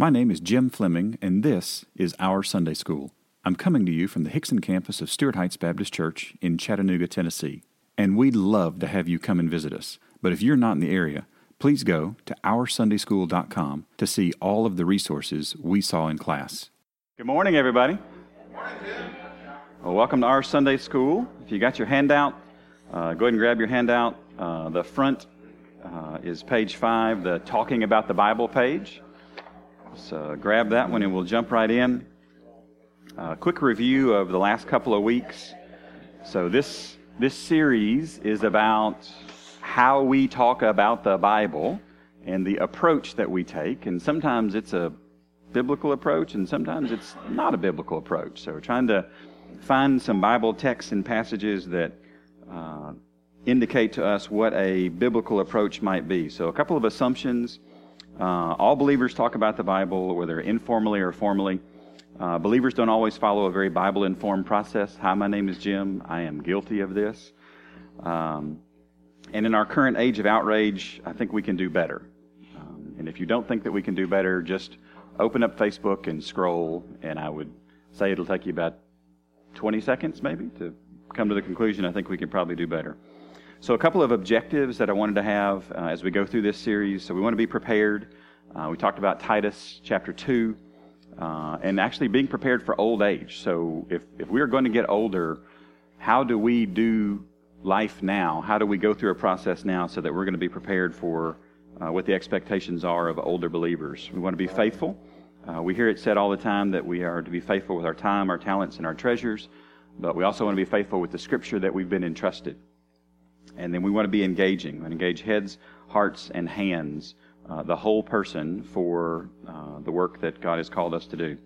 My name is Jim Fleming, and this is Our Sunday School. I'm coming to you from the Hixson campus of Stuart Heights Baptist Church in Chattanooga, Tennessee. And we'd love to have you come and visit us. But if you're not in the area, please go to OurSundaySchool.com to see all of the resources we saw in class. Good morning, everybody. Good morning, Well, welcome to Our Sunday School. If you got your handout, uh, go ahead and grab your handout. Uh, the front uh, is page five, the Talking About the Bible page. So grab that one and we'll jump right in. A quick review of the last couple of weeks. So this this series is about how we talk about the Bible and the approach that we take. And sometimes it's a biblical approach, and sometimes it's not a biblical approach. So we're trying to find some Bible texts and passages that uh, indicate to us what a biblical approach might be. So a couple of assumptions uh, all believers talk about the Bible, whether informally or formally. Uh, believers don't always follow a very Bible informed process. Hi, my name is Jim. I am guilty of this. Um, and in our current age of outrage, I think we can do better. Um, and if you don't think that we can do better, just open up Facebook and scroll, and I would say it'll take you about 20 seconds maybe to come to the conclusion I think we can probably do better. So, a couple of objectives that I wanted to have uh, as we go through this series. So, we want to be prepared. Uh, we talked about Titus chapter 2 uh, and actually being prepared for old age. So, if, if we're going to get older, how do we do life now? How do we go through a process now so that we're going to be prepared for uh, what the expectations are of older believers? We want to be faithful. Uh, we hear it said all the time that we are to be faithful with our time, our talents, and our treasures, but we also want to be faithful with the scripture that we've been entrusted. And then we want to be engaging, and engage heads, hearts, and hands, uh, the whole person for uh, the work that God has called us to do.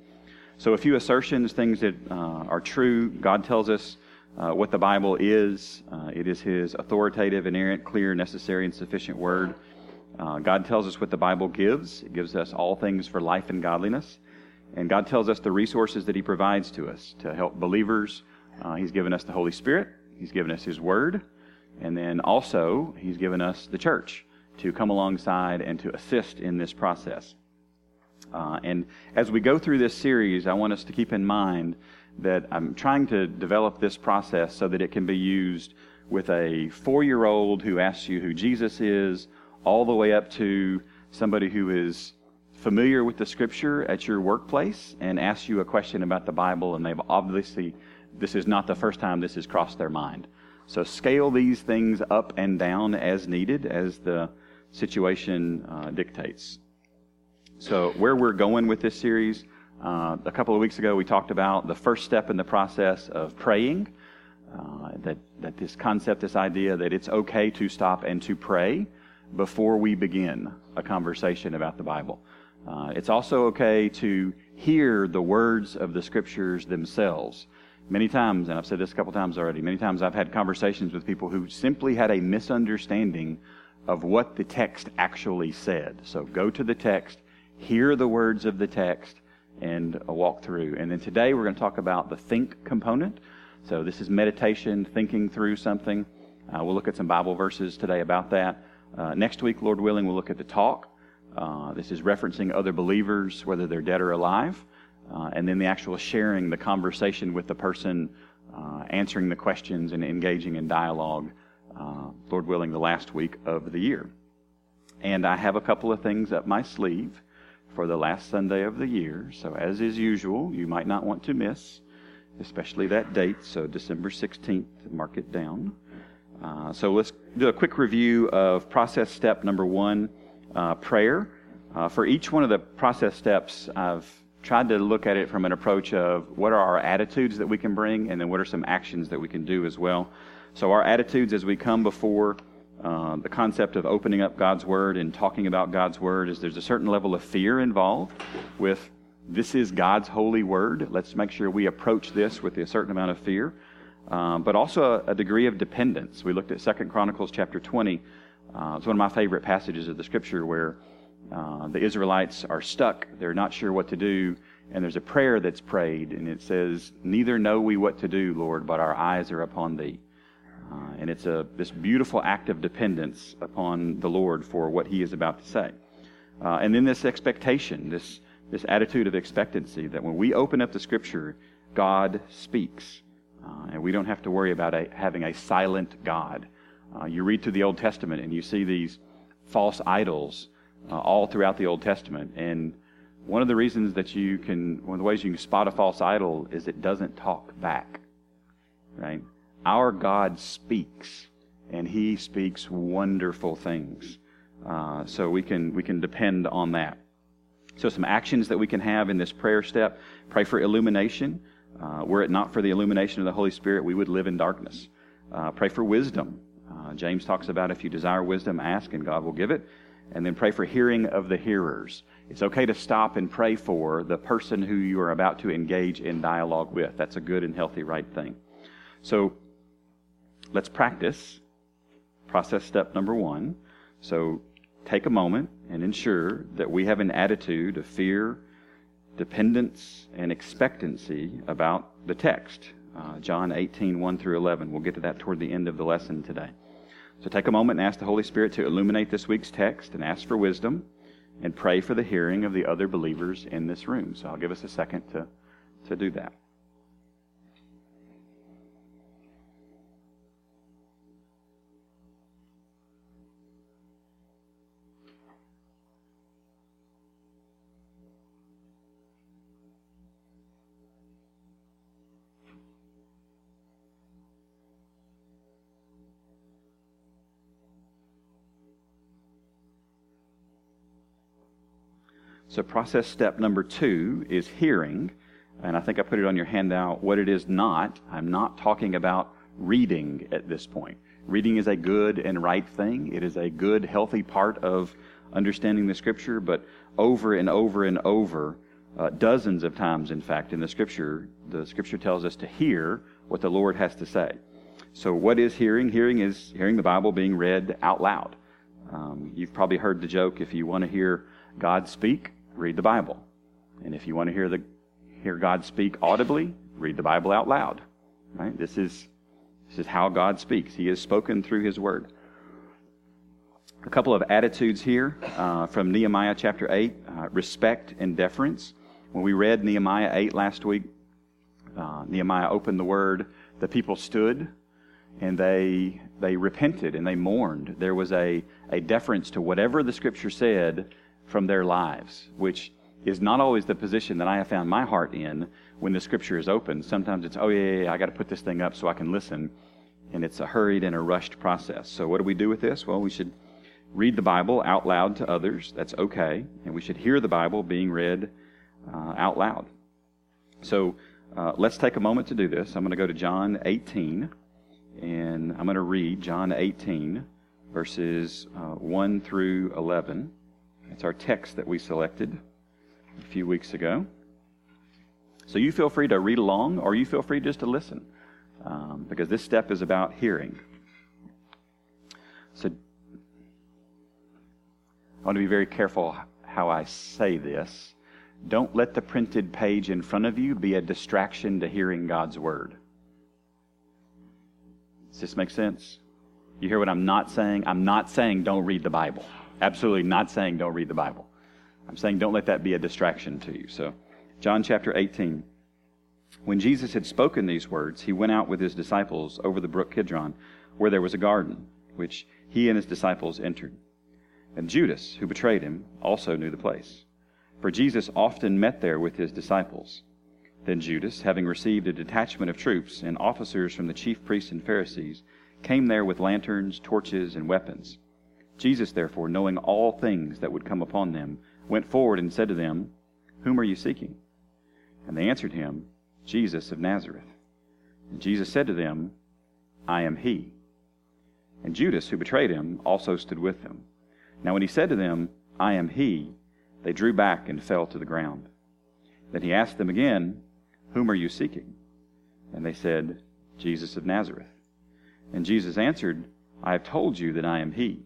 So, a few assertions, things that uh, are true. God tells us uh, what the Bible is. Uh, it is His authoritative, inerrant, clear, necessary, and sufficient Word. Uh, God tells us what the Bible gives. It gives us all things for life and godliness. And God tells us the resources that He provides to us to help believers. He's given us the Holy Spirit. He's given us His Word. And then also, He's given us the church to come alongside and to assist in this process. Uh, and as we go through this series, I want us to keep in mind that I'm trying to develop this process so that it can be used with a four year old who asks you who Jesus is, all the way up to somebody who is familiar with the scripture at your workplace and asks you a question about the Bible, and they've obviously, this is not the first time this has crossed their mind. So scale these things up and down as needed, as the situation uh, dictates. So, where we're going with this series, uh, a couple of weeks ago we talked about the first step in the process of praying. Uh, that, that this concept, this idea that it's okay to stop and to pray before we begin a conversation about the Bible. Uh, it's also okay to hear the words of the scriptures themselves Many times, and I've said this a couple times already, many times I've had conversations with people who simply had a misunderstanding of what the text actually said. So go to the text, hear the words of the text, and walk through. And then today we're going to talk about the think component. So this is meditation, thinking through something. Uh, we'll look at some Bible verses today about that. Uh, next week, Lord willing, we'll look at the talk. Uh, this is referencing other believers, whether they're dead or alive uh, and then the actual sharing, the conversation with the person, uh, answering the questions and engaging in dialogue, uh, Lord willing, the last week of the year. And I have a couple of things up my sleeve for the last Sunday of the year. So, as is usual, you might not want to miss, especially that date. So, December 16th, mark it down. Uh, so, let's do a quick review of process step number one uh, prayer. Uh, for each one of the process steps, I've tried to look at it from an approach of what are our attitudes that we can bring, and then what are some actions that we can do as well. So, our attitudes as we come before uh, the concept of opening up God's Word and talking about God's Word is there's a certain level of fear involved with this is God's holy Word. Let's make sure we approach this with a certain amount of fear, um, but also a, a, degree of dependence. We looked at Second Chronicles chapter 20. Uh, it's one of my favorite passages of the Scripture where uh, the Israelites are stuck. They're not sure what to do. And there's a prayer that's prayed, and it says, Neither know we what to do, Lord, but our eyes are upon thee. Uh, and it's a, this beautiful act of dependence upon the Lord for what he is about to say. Uh, and then this expectation, this, this attitude of expectancy that when we open up the Scripture, God speaks. Uh, and we don't have to worry about a, having a silent God. Uh, you read through the Old Testament and you see these false idols uh, all throughout the Old Testament. And one of the reasons that you can, one of the ways you can spot a false idol is it doesn't talk back. Right? Our God speaks, and He speaks wonderful things. Uh, so we can we can depend on that. So some actions that we can have in this prayer step: pray for illumination. Uh, were it not for the illumination of the Holy Spirit, we would live in darkness. Uh, pray for wisdom. Uh, James talks about if you desire wisdom, ask and God will give it. And then pray for hearing of the hearers. It's okay to stop and pray for the person who you are about to engage in dialogue with. That's a good and healthy, right thing. So let's practice process step number one. So take a moment and ensure that we have an attitude of fear, dependence, and expectancy about the text. Uh, John 18, 1 through 11. We'll get to that toward the end of the lesson today. So take a moment and ask the Holy Spirit to illuminate this week's text and ask for wisdom and pray for the hearing of the other believers in this room. So I'll give us a second to, to do that. So, process step number two is hearing. And I think I put it on your handout what it is not. I'm not talking about reading at this point. Reading is a good and right thing, it is a good, healthy part of understanding the Scripture, but over and over and over, uh, dozens of times, in fact, in the Scripture, the Scripture tells us to hear what the Lord has to say. So, what is hearing? Hearing is hearing the Bible being read out loud. Um, you've probably heard the joke if you want to hear God speak, read the Bible. And if you want to hear the hear God speak audibly, read the Bible out loud. Right? This is this is how God speaks. He has spoken through His Word. A couple of attitudes here uh, from Nehemiah chapter 8 uh, respect and deference. When we read Nehemiah 8 last week, uh, Nehemiah opened the Word, the people stood and they, they repented and they mourned. There was a, a deference to whatever the Scripture said from their lives, which is not always the position that I have found my heart in when the scripture is open. Sometimes it's, oh, yeah, yeah, yeah I got to put this thing up so I can listen. And it's a hurried and a rushed process. So, what do we do with this? Well, we should read the Bible out loud to others. That's okay. And we should hear the Bible being read uh, out loud. So, uh, let's take a moment to do this. I'm going to go to John 18, and I'm going to read John 18, verses uh, 1 through 11. It's our text that we selected a few weeks ago. So you feel free to read along or you feel free just to listen um, because this step is about hearing. So I want to be very careful how I say this. Don't let the printed page in front of you be a distraction to hearing God's word. Does this make sense? You hear what I'm not saying? I'm not saying don't read the Bible. Absolutely not saying don't read the Bible. I'm saying don't let that be a distraction to you. So, John chapter 18. When Jesus had spoken these words, he went out with his disciples over the brook Kidron, where there was a garden, which he and his disciples entered. And Judas, who betrayed him, also knew the place. For Jesus often met there with his disciples. Then Judas, having received a detachment of troops and officers from the chief priests and Pharisees, came there with lanterns, torches, and weapons. Jesus, therefore, knowing all things that would come upon them, went forward and said to them, Whom are you seeking? And they answered him, Jesus of Nazareth. And Jesus said to them, I am he. And Judas, who betrayed him, also stood with them. Now when he said to them, I am he, they drew back and fell to the ground. Then he asked them again, Whom are you seeking? And they said, Jesus of Nazareth. And Jesus answered, I have told you that I am he.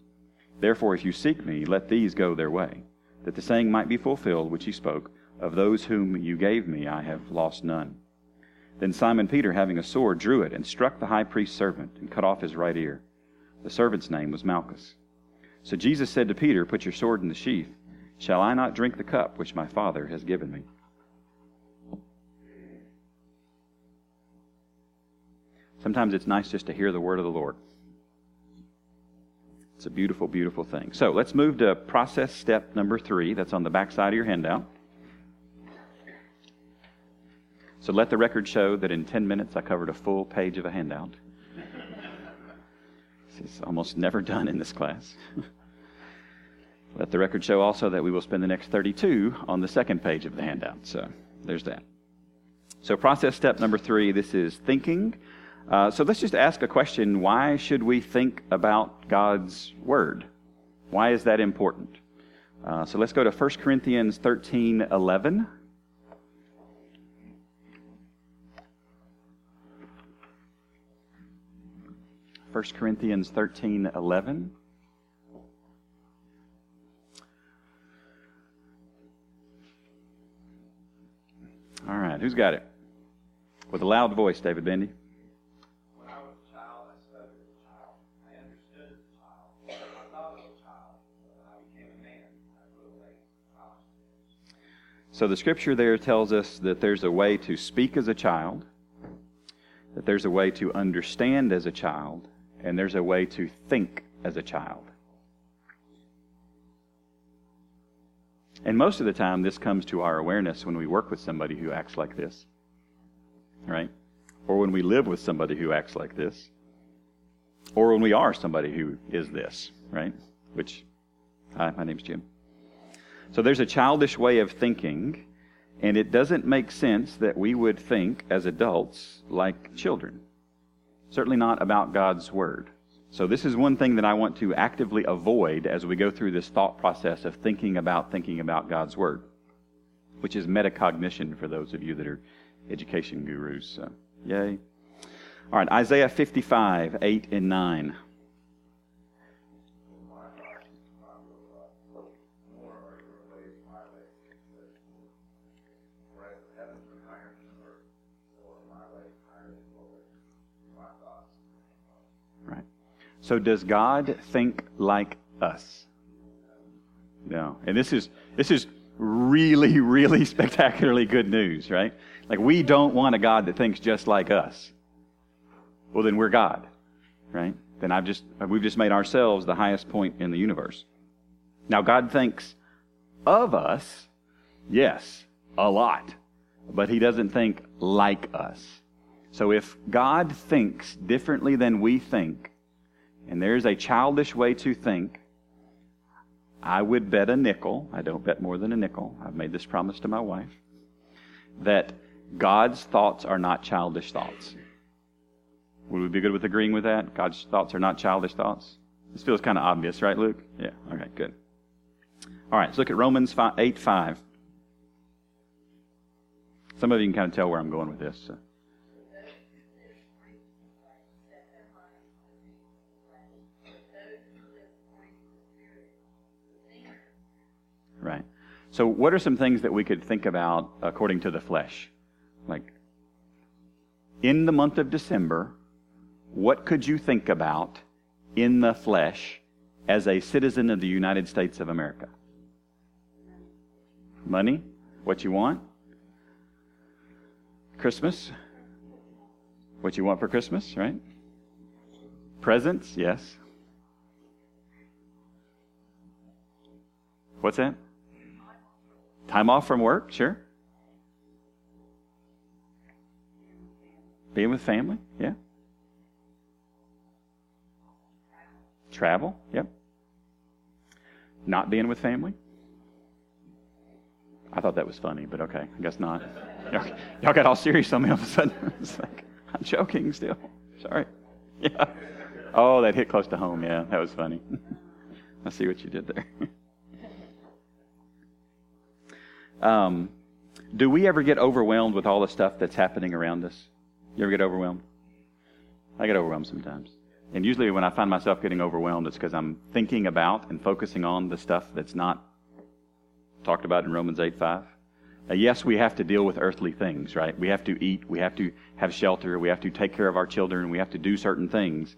Therefore, if you seek me, let these go their way, that the saying might be fulfilled which he spoke, Of those whom you gave me, I have lost none. Then Simon Peter, having a sword, drew it and struck the high priest's servant and cut off his right ear. The servant's name was Malchus. So Jesus said to Peter, Put your sword in the sheath. Shall I not drink the cup which my Father has given me? Sometimes it's nice just to hear the word of the Lord. It's a beautiful, beautiful thing. So let's move to process step number three. That's on the back side of your handout. So let the record show that in 10 minutes I covered a full page of a handout. This is almost never done in this class. let the record show also that we will spend the next 32 on the second page of the handout. So there's that. So, process step number three this is thinking uh, so let's just ask a question why should we think about God's Word? Why is that important? Uh, so let's go to 1 Corinthians 13 11. First Corinthians 13 11. All right, who's got it? With a loud voice, David Bendy. So the scripture there tells us that there's a way to speak as a child, that there's a way to understand as a child, and there's a way to think as a child. And most of the time, this comes to our awareness when we work with somebody who acts like this, right? Or when we live with somebody who acts like this, or when we are somebody who is this, right? Which, hi, my name's Jim. So there's a childish way of thinking, and it doesn't make sense that we would think as adults like children. Certainly not about God's Word. So, this is one thing that I want to actively avoid as we go through this thought process of thinking about thinking about God's Word, which is metacognition for those of you that are education gurus. So, yay. All right, Isaiah 55, 8 and 9. So does God think like us? No. And this is this is really, really spectacularly good news, right? Like we don't want a God that thinks just like us. Well, then we're God, right? Then I've just we've just made ourselves the highest point in the universe. Now God thinks of us, yes, a lot, but He doesn't think like us. So if God thinks differently than we think, and there's a childish way to think. I would bet a nickel, I don't bet more than a nickel, I've made this promise to my wife, that God's thoughts are not childish thoughts. Would we be good with agreeing with that? God's thoughts are not childish thoughts? This feels kind of obvious, right, Luke? Yeah, okay, good. All right, let's look at Romans 5, 8 5. Some of you can kind of tell where I'm going with this. So. Right. So, what are some things that we could think about according to the flesh? Like, in the month of December, what could you think about in the flesh as a citizen of the United States of America? Money? What you want? Christmas? What you want for Christmas, right? Presents? Yes. What's that? Time off from work, sure. Being with family, yeah. Travel, yep. Not being with family. I thought that was funny, but okay, I guess not. Y'all, y'all got all serious on me all of a sudden. it's like, I'm joking still. Sorry. Yeah. Oh, that hit close to home. Yeah, that was funny. I see what you did there. Um, do we ever get overwhelmed with all the stuff that's happening around us? You ever get overwhelmed? I get overwhelmed sometimes. And usually when I find myself getting overwhelmed, it's because I'm thinking about and focusing on the stuff that's not talked about in Romans 8 5. Uh, yes, we have to deal with earthly things, right? We have to eat, we have to have shelter, we have to take care of our children, we have to do certain things.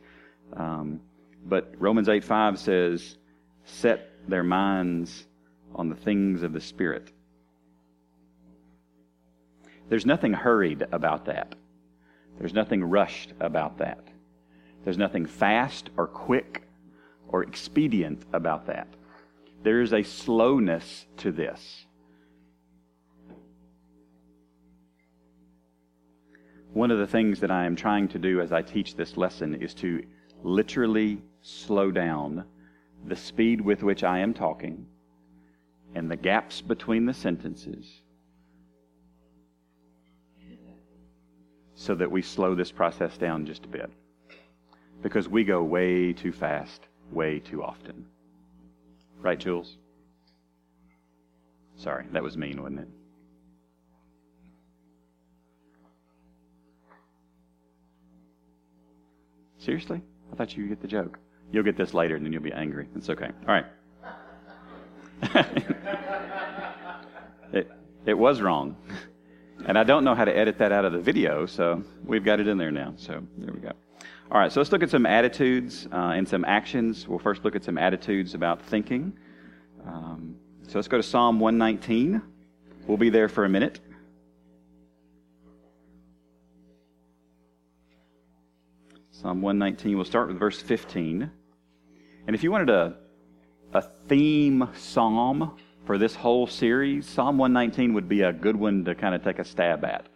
Um, but Romans 8 5 says, set their minds on the things of the Spirit. There's nothing hurried about that. There's nothing rushed about that. There's nothing fast or quick or expedient about that. There is a slowness to this. One of the things that I am trying to do as I teach this lesson is to literally slow down the speed with which I am talking and the gaps between the sentences so that we slow this process down just a bit. Because we go way too fast, way too often. Right, Jules? Sorry, that was mean, wasn't it? Seriously? I thought you get the joke. You'll get this later and then you'll be angry. It's okay. All right. it, it was wrong. And I don't know how to edit that out of the video, so we've got it in there now. So there we go. All right, so let's look at some attitudes uh, and some actions. We'll first look at some attitudes about thinking. Um, so let's go to Psalm 119. We'll be there for a minute. Psalm 119, we'll start with verse 15. And if you wanted a, a theme psalm for this whole series, Psalm 119 would be a good one to kind of take a stab at.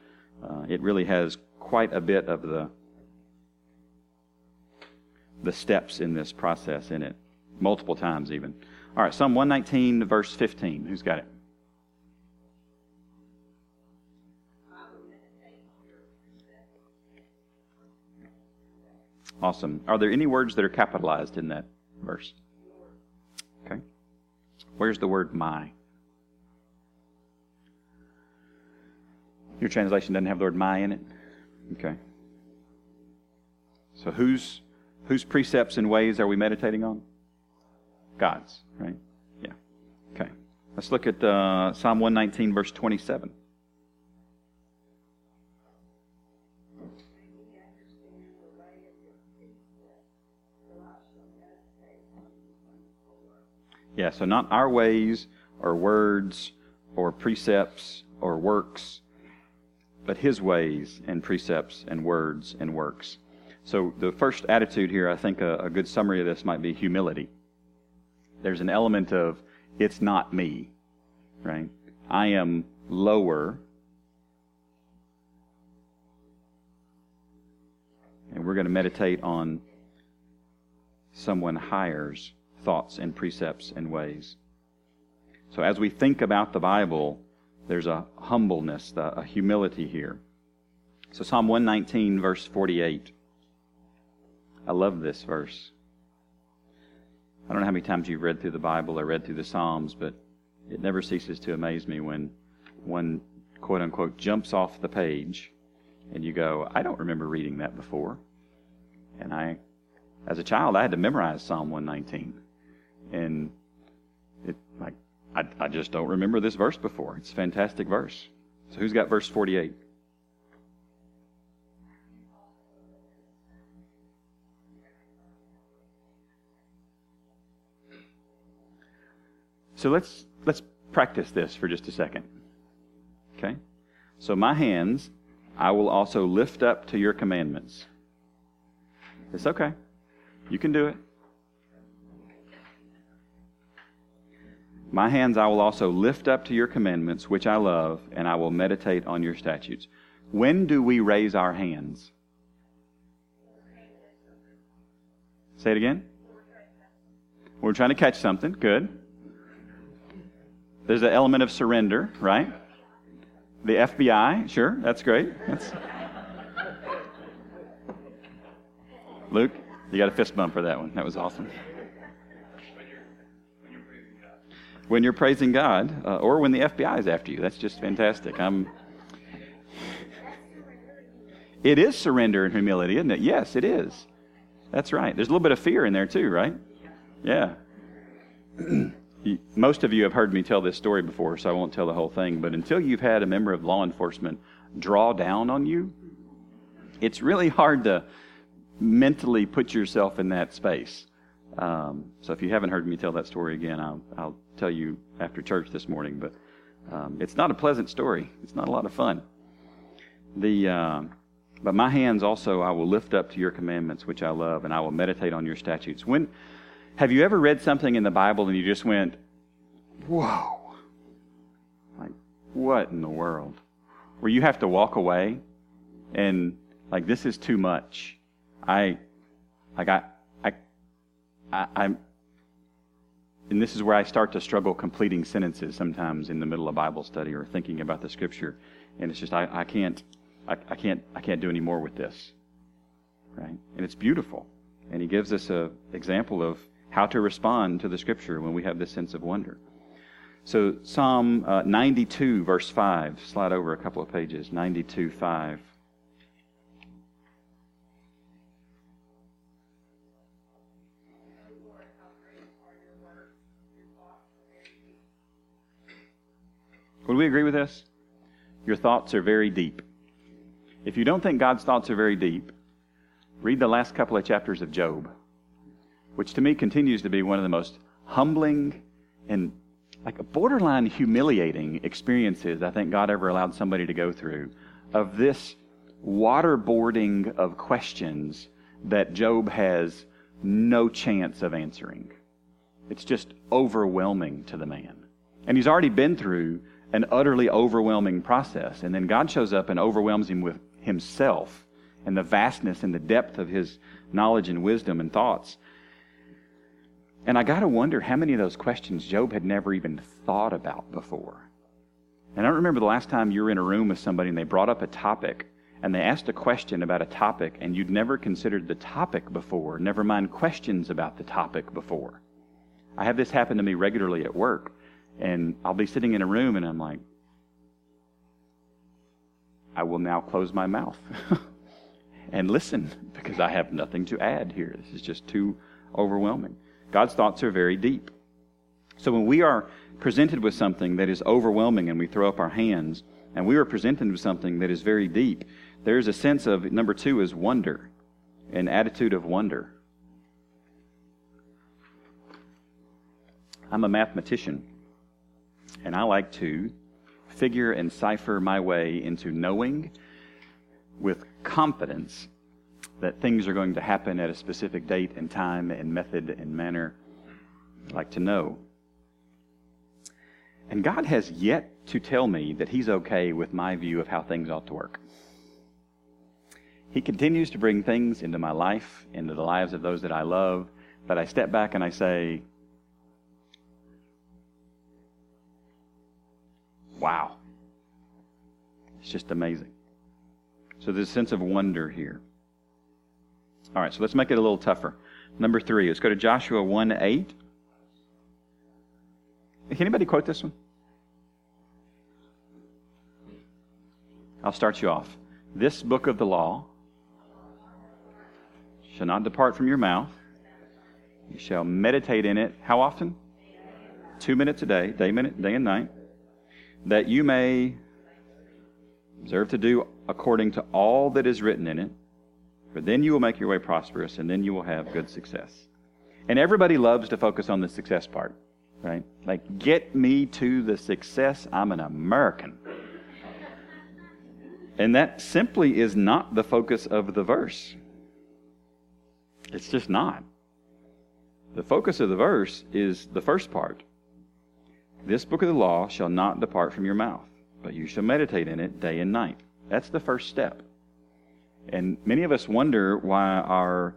Uh, it really has quite a bit of the the steps in this process in it, multiple times even. All right, Psalm 119, verse 15. Who's got it? Awesome. Are there any words that are capitalized in that verse? Where's the word my? Your translation doesn't have the word my in it? Okay. So whose whose precepts and ways are we meditating on? God's, right? Yeah. Okay. Let's look at uh, Psalm 119, verse 27. Yeah, so not our ways or words or precepts or works, but His ways and precepts and words and works. So the first attitude here, I think a, a good summary of this might be humility. There's an element of it's not me, right? I am lower. And we're going to meditate on someone higher's thoughts and precepts and ways. So as we think about the Bible, there's a humbleness, a humility here. So Psalm 119, verse 48. I love this verse. I don't know how many times you've read through the Bible or read through the Psalms, but it never ceases to amaze me when one quote unquote jumps off the page and you go, I don't remember reading that before. And I, as a child, I had to memorize Psalm 119 and it like I, I just don't remember this verse before. It's a fantastic verse. So who's got verse 48? So let's let's practice this for just a second. Okay? So my hands I will also lift up to your commandments. It's okay. You can do it. My hands I will also lift up to your commandments, which I love, and I will meditate on your statutes. When do we raise our hands? Say it again. We're trying to catch something. Good. There's an element of surrender, right? The FBI, sure, that's great. That's... Luke, you got a fist bump for that one. That was awesome. When you're praising God, uh, or when the FBI is after you. That's just fantastic. I'm. It is surrender and humility, isn't it? Yes, it is. That's right. There's a little bit of fear in there too, right? Yeah. Most of you have heard me tell this story before, so I won't tell the whole thing. But until you've had a member of law enforcement draw down on you, it's really hard to mentally put yourself in that space. Um, so if you haven't heard me tell that story again, I'll, I'll tell you after church this morning. But um, it's not a pleasant story. It's not a lot of fun. The uh, but my hands also I will lift up to your commandments, which I love, and I will meditate on your statutes. When have you ever read something in the Bible and you just went, "Whoa!" Like, what in the world? Where you have to walk away and like this is too much. I like I I, I'm and this is where I start to struggle completing sentences sometimes in the middle of Bible study or thinking about the scripture. And it's just I, I can't I, I can't I can't do any more with this. Right? And it's beautiful. And he gives us a example of how to respond to the scripture when we have this sense of wonder. So Psalm uh, 92 verse 5, slide over a couple of pages, 92 5. Would we agree with this? Your thoughts are very deep. If you don't think God's thoughts are very deep, read the last couple of chapters of Job, which to me continues to be one of the most humbling and like a borderline humiliating experiences I think God ever allowed somebody to go through of this waterboarding of questions that Job has no chance of answering. It's just overwhelming to the man. And he's already been through an utterly overwhelming process. And then God shows up and overwhelms him with himself and the vastness and the depth of his knowledge and wisdom and thoughts. And I got to wonder how many of those questions Job had never even thought about before. And I don't remember the last time you were in a room with somebody and they brought up a topic and they asked a question about a topic and you'd never considered the topic before, never mind questions about the topic before. I have this happen to me regularly at work and I'll be sitting in a room and I'm like, I will now close my mouth and listen because I have nothing to add here. This is just too overwhelming. God's thoughts are very deep. So when we are presented with something that is overwhelming and we throw up our hands, and we are presented with something that is very deep, there's a sense of, number two, is wonder, an attitude of wonder. I'm a mathematician. And I like to figure and cipher my way into knowing with confidence that things are going to happen at a specific date and time and method and manner. I like to know. And God has yet to tell me that He's okay with my view of how things ought to work. He continues to bring things into my life, into the lives of those that I love, but I step back and I say, Wow. It's just amazing. So there's a sense of wonder here. All right, so let's make it a little tougher. Number three, let's go to Joshua 1 8. Can anybody quote this one? I'll start you off. This book of the law shall not depart from your mouth. You shall meditate in it. How often? Two minutes a day, day, minute, day and night that you may observe to do according to all that is written in it, for then you will make your way prosperous, and then you will have good success. And everybody loves to focus on the success part, right? Like, get me to the success. I'm an American. And that simply is not the focus of the verse. It's just not. The focus of the verse is the first part this book of the law shall not depart from your mouth, but you shall meditate in it day and night. That's the first step. And many of us wonder why our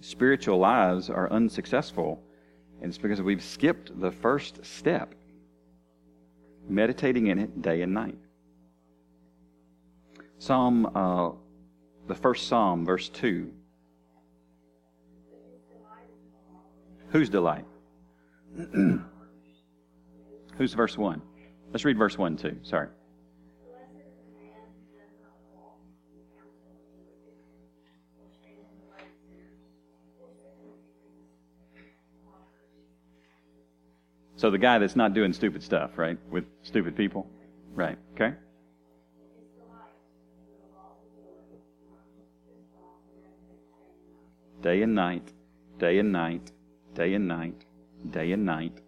spiritual lives are unsuccessful. And it's because we've skipped the first step meditating in it day and night. Psalm, uh, the first Psalm, verse 2. Whose delight? Who's verse 1? Let's read verse 1 too. Sorry. So the guy that's not doing stupid stuff, right? With stupid people? Right. Okay? Day and night day and night, day and night, day and night.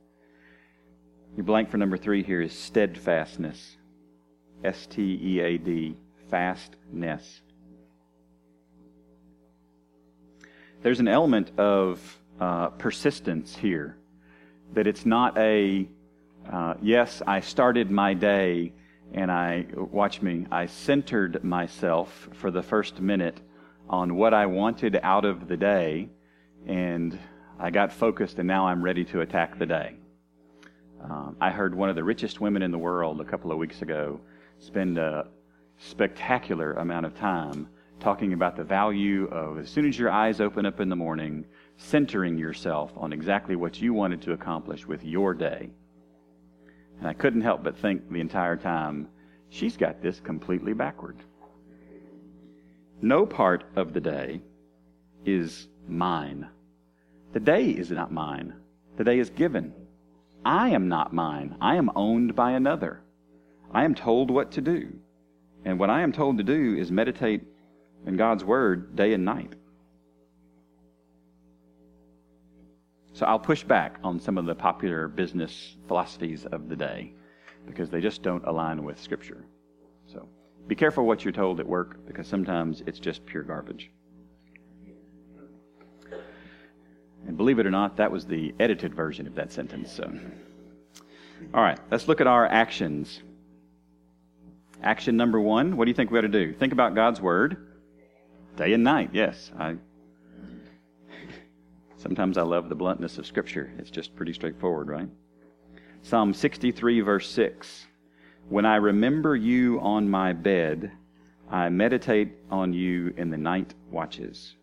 Your blank for number three here is steadfastness. S T E A D, fastness. There's an element of uh, persistence here. That it's not a, uh, yes, I started my day and I, watch me, I centered myself for the first minute on what I wanted out of the day and I got focused and now I'm ready to attack the day. Um, I heard one of the richest women in the world a couple of weeks ago spend a spectacular amount of time talking about the value of as soon as your eyes open up in the morning, centering yourself on exactly what you wanted to accomplish with your day. And I couldn't help but think the entire time, she's got this completely backward. No part of the day is mine. The day is not mine. The day is given. I am not mine. I am owned by another. I am told what to do. And what I am told to do is meditate in God's Word day and night. So I'll push back on some of the popular business philosophies of the day because they just don't align with Scripture. So be careful what you're told at work because sometimes it's just pure garbage. And believe it or not, that was the edited version of that sentence. So. All right, let's look at our actions. Action number one what do you think we ought to do? Think about God's Word day and night. Yes, I Sometimes I love the bluntness of Scripture. It's just pretty straightforward, right? Psalm 63, verse 6. When I remember you on my bed, I meditate on you in the night watches.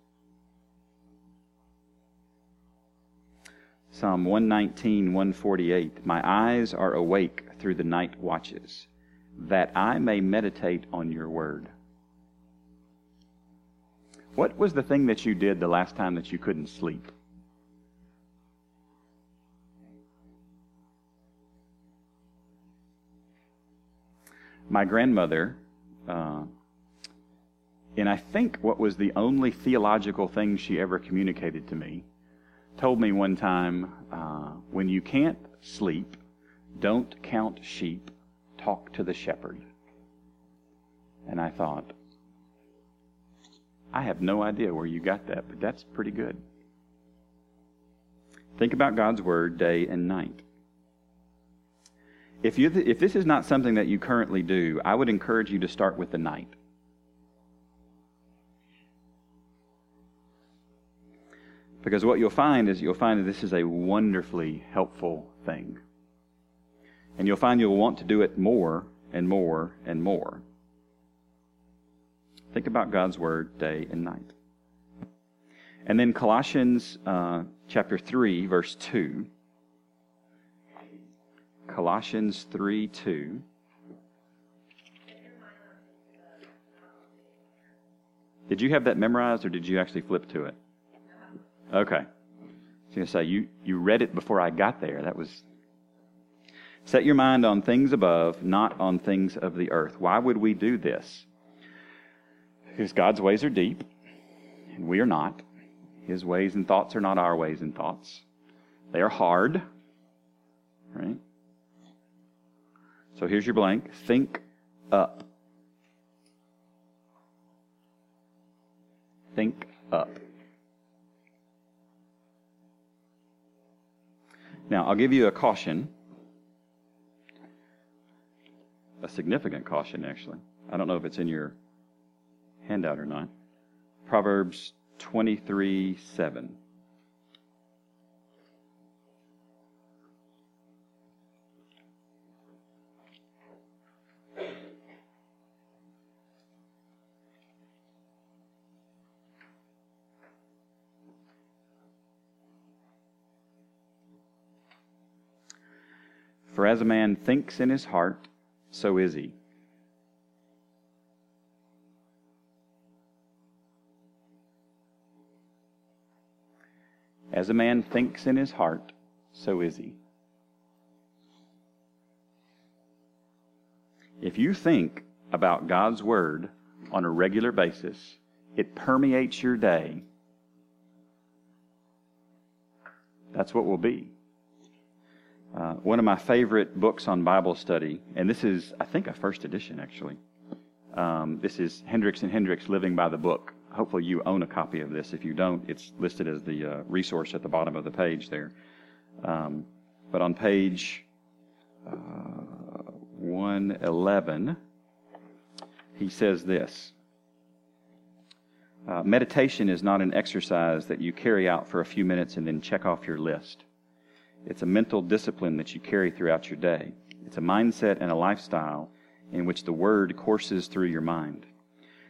Psalm 119, 148. My eyes are awake through the night watches, that I may meditate on your word. What was the thing that you did the last time that you couldn't sleep? my grandmother, uh, and I think what was the only theological thing she ever communicated to me, told me one time uh, when you can't sleep, don't count sheep, talk to the shepherd. And I thought, I have no idea where you got that, but that's pretty good. Think about God's word day and night. If, you, if this is not something that you currently do, I would encourage you to start with the night. Because what you'll find is you'll find that this is a wonderfully helpful thing. And you'll find you'll want to do it more and more and more. Think about God's Word day and night. And then Colossians uh, chapter 3, verse 2. Colossians 3 2. Did you have that memorized or did you actually flip to it? Okay. I was going to say, you, you read it before I got there. That was. Set your mind on things above, not on things of the earth. Why would we do this? Because God's ways are deep, and we are not. His ways and thoughts are not our ways and thoughts. They are hard, right? So here's your blank. Think up. Think up. Now, I'll give you a caution, a significant caution, actually. I don't know if it's in your handout or not. Proverbs 23 7. For as a man thinks in his heart, so is he. As a man thinks in his heart, so is he. If you think about God's Word on a regular basis, it permeates your day. That's what we'll be. Uh, one of my favorite books on Bible study, and this is, I think, a first edition actually. Um, this is Hendricks and Hendricks Living by the Book. Hopefully, you own a copy of this. If you don't, it's listed as the uh, resource at the bottom of the page there. Um, but on page uh, 111, he says this uh, Meditation is not an exercise that you carry out for a few minutes and then check off your list. It's a mental discipline that you carry throughout your day. It's a mindset and a lifestyle in which the Word courses through your mind.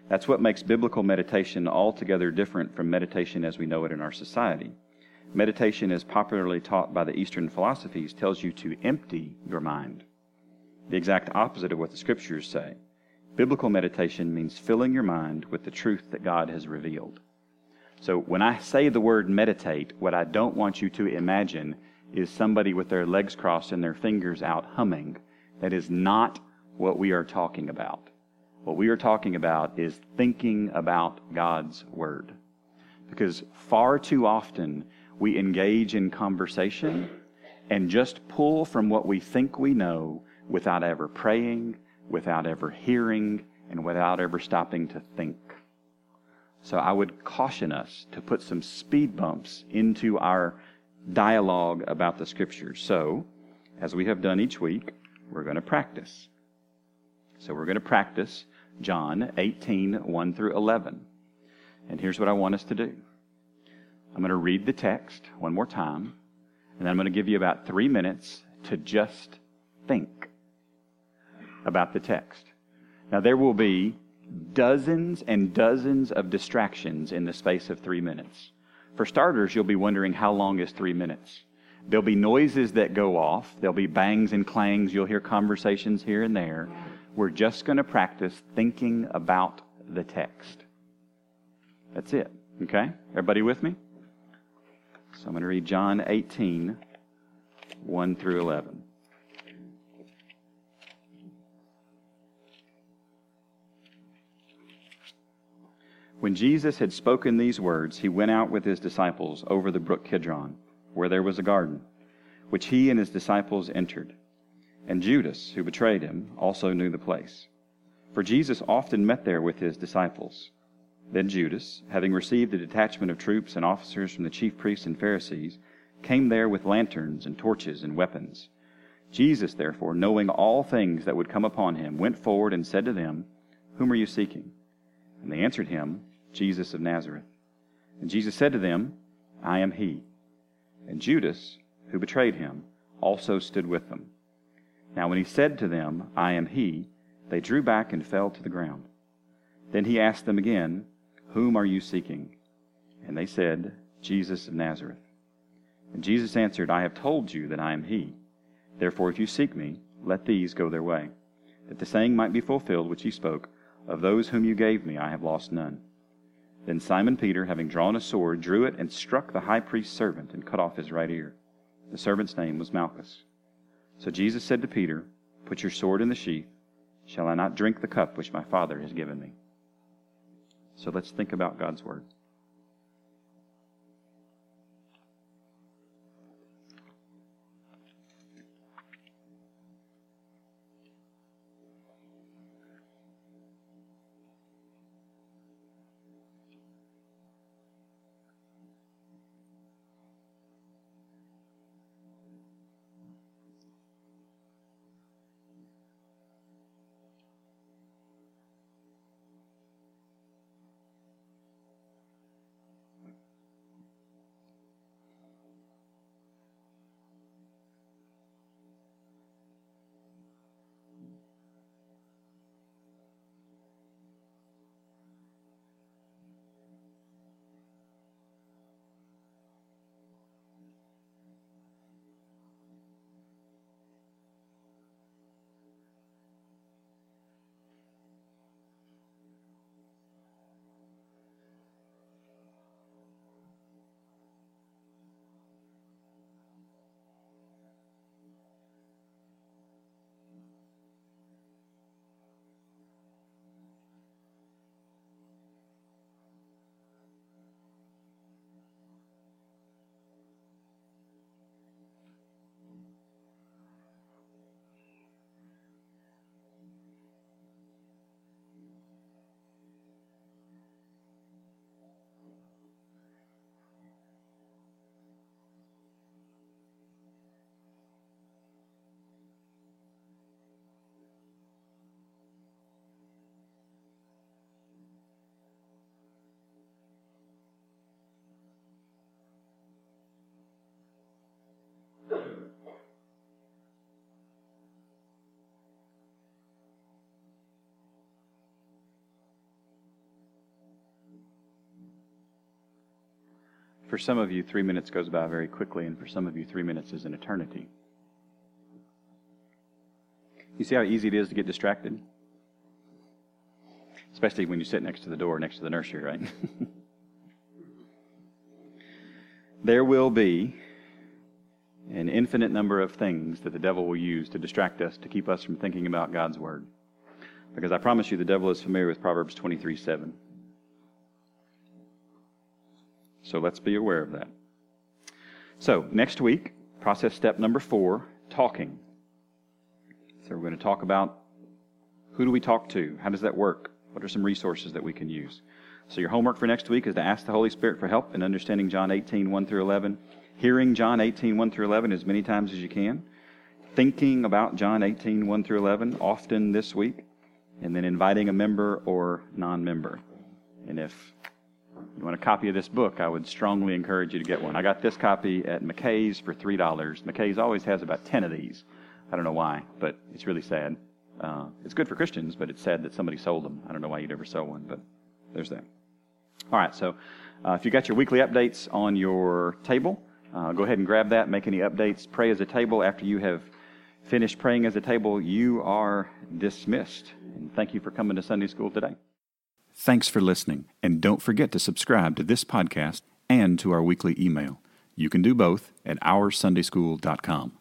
That's what makes biblical meditation altogether different from meditation as we know it in our society. Meditation, as popularly taught by the Eastern philosophies, tells you to empty your mind. The exact opposite of what the Scriptures say. Biblical meditation means filling your mind with the truth that God has revealed. So when I say the word meditate, what I don't want you to imagine is somebody with their legs crossed and their fingers out humming. That is not what we are talking about. What we are talking about is thinking about God's Word. Because far too often we engage in conversation and just pull from what we think we know without ever praying, without ever hearing, and without ever stopping to think. So I would caution us to put some speed bumps into our dialogue about the Scriptures. So, as we have done each week, we're going to practice. So we're going to practice John 18, 1 through 11. And here's what I want us to do I'm going to read the text one more time, and then I'm going to give you about three minutes to just think about the text. Now, there will be dozens and dozens of distractions in the space of three minutes. For starters, you'll be wondering how long is three minutes? There'll be noises that go off. There'll be bangs and clangs. You'll hear conversations here and there. We're just going to practice thinking about the text. That's it. Okay? Everybody with me? So I'm going to read John 18, 1 through 11. When Jesus had spoken these words, he went out with his disciples over the brook Kidron, where there was a garden, which he and his disciples entered. And Judas, who betrayed him, also knew the place. For Jesus often met there with his disciples. Then Judas, having received a detachment of troops and officers from the chief priests and Pharisees, came there with lanterns and torches and weapons. Jesus, therefore, knowing all things that would come upon him, went forward and said to them, Whom are you seeking? And they answered him, Jesus of Nazareth. And Jesus said to them, I am he. And Judas, who betrayed him, also stood with them. Now, when he said to them, I am he, they drew back and fell to the ground. Then he asked them again, Whom are you seeking? And they said, Jesus of Nazareth. And Jesus answered, I have told you that I am he. Therefore, if you seek me, let these go their way, that the saying might be fulfilled which he spoke, Of those whom you gave me, I have lost none. Then Simon Peter, having drawn a sword, drew it and struck the high priest's servant and cut off his right ear. The servant's name was Malchus. So Jesus said to Peter, Put your sword in the sheath. Shall I not drink the cup which my Father has given me? So let's think about God's word. For some of you, three minutes goes by very quickly, and for some of you, three minutes is an eternity. You see how easy it is to get distracted? Especially when you sit next to the door, next to the nursery, right? there will be an infinite number of things that the devil will use to distract us, to keep us from thinking about God's Word. Because I promise you, the devil is familiar with Proverbs 23 7. So let's be aware of that. So, next week, process step number four talking. So, we're going to talk about who do we talk to? How does that work? What are some resources that we can use? So, your homework for next week is to ask the Holy Spirit for help in understanding John 18 1 through 11, hearing John 18 1 through 11 as many times as you can, thinking about John 18 1 through 11 often this week, and then inviting a member or non member. And if you want a copy of this book, I would strongly encourage you to get one. I got this copy at McKay's for $3. McKay's always has about 10 of these. I don't know why, but it's really sad. Uh, it's good for Christians, but it's sad that somebody sold them. I don't know why you'd ever sell one, but there's that. All right, so uh, if you got your weekly updates on your table, uh, go ahead and grab that, make any updates, pray as a table. After you have finished praying as a table, you are dismissed. And thank you for coming to Sunday school today. Thanks for listening, and don't forget to subscribe to this podcast and to our weekly email. You can do both at OurSundaySchool.com.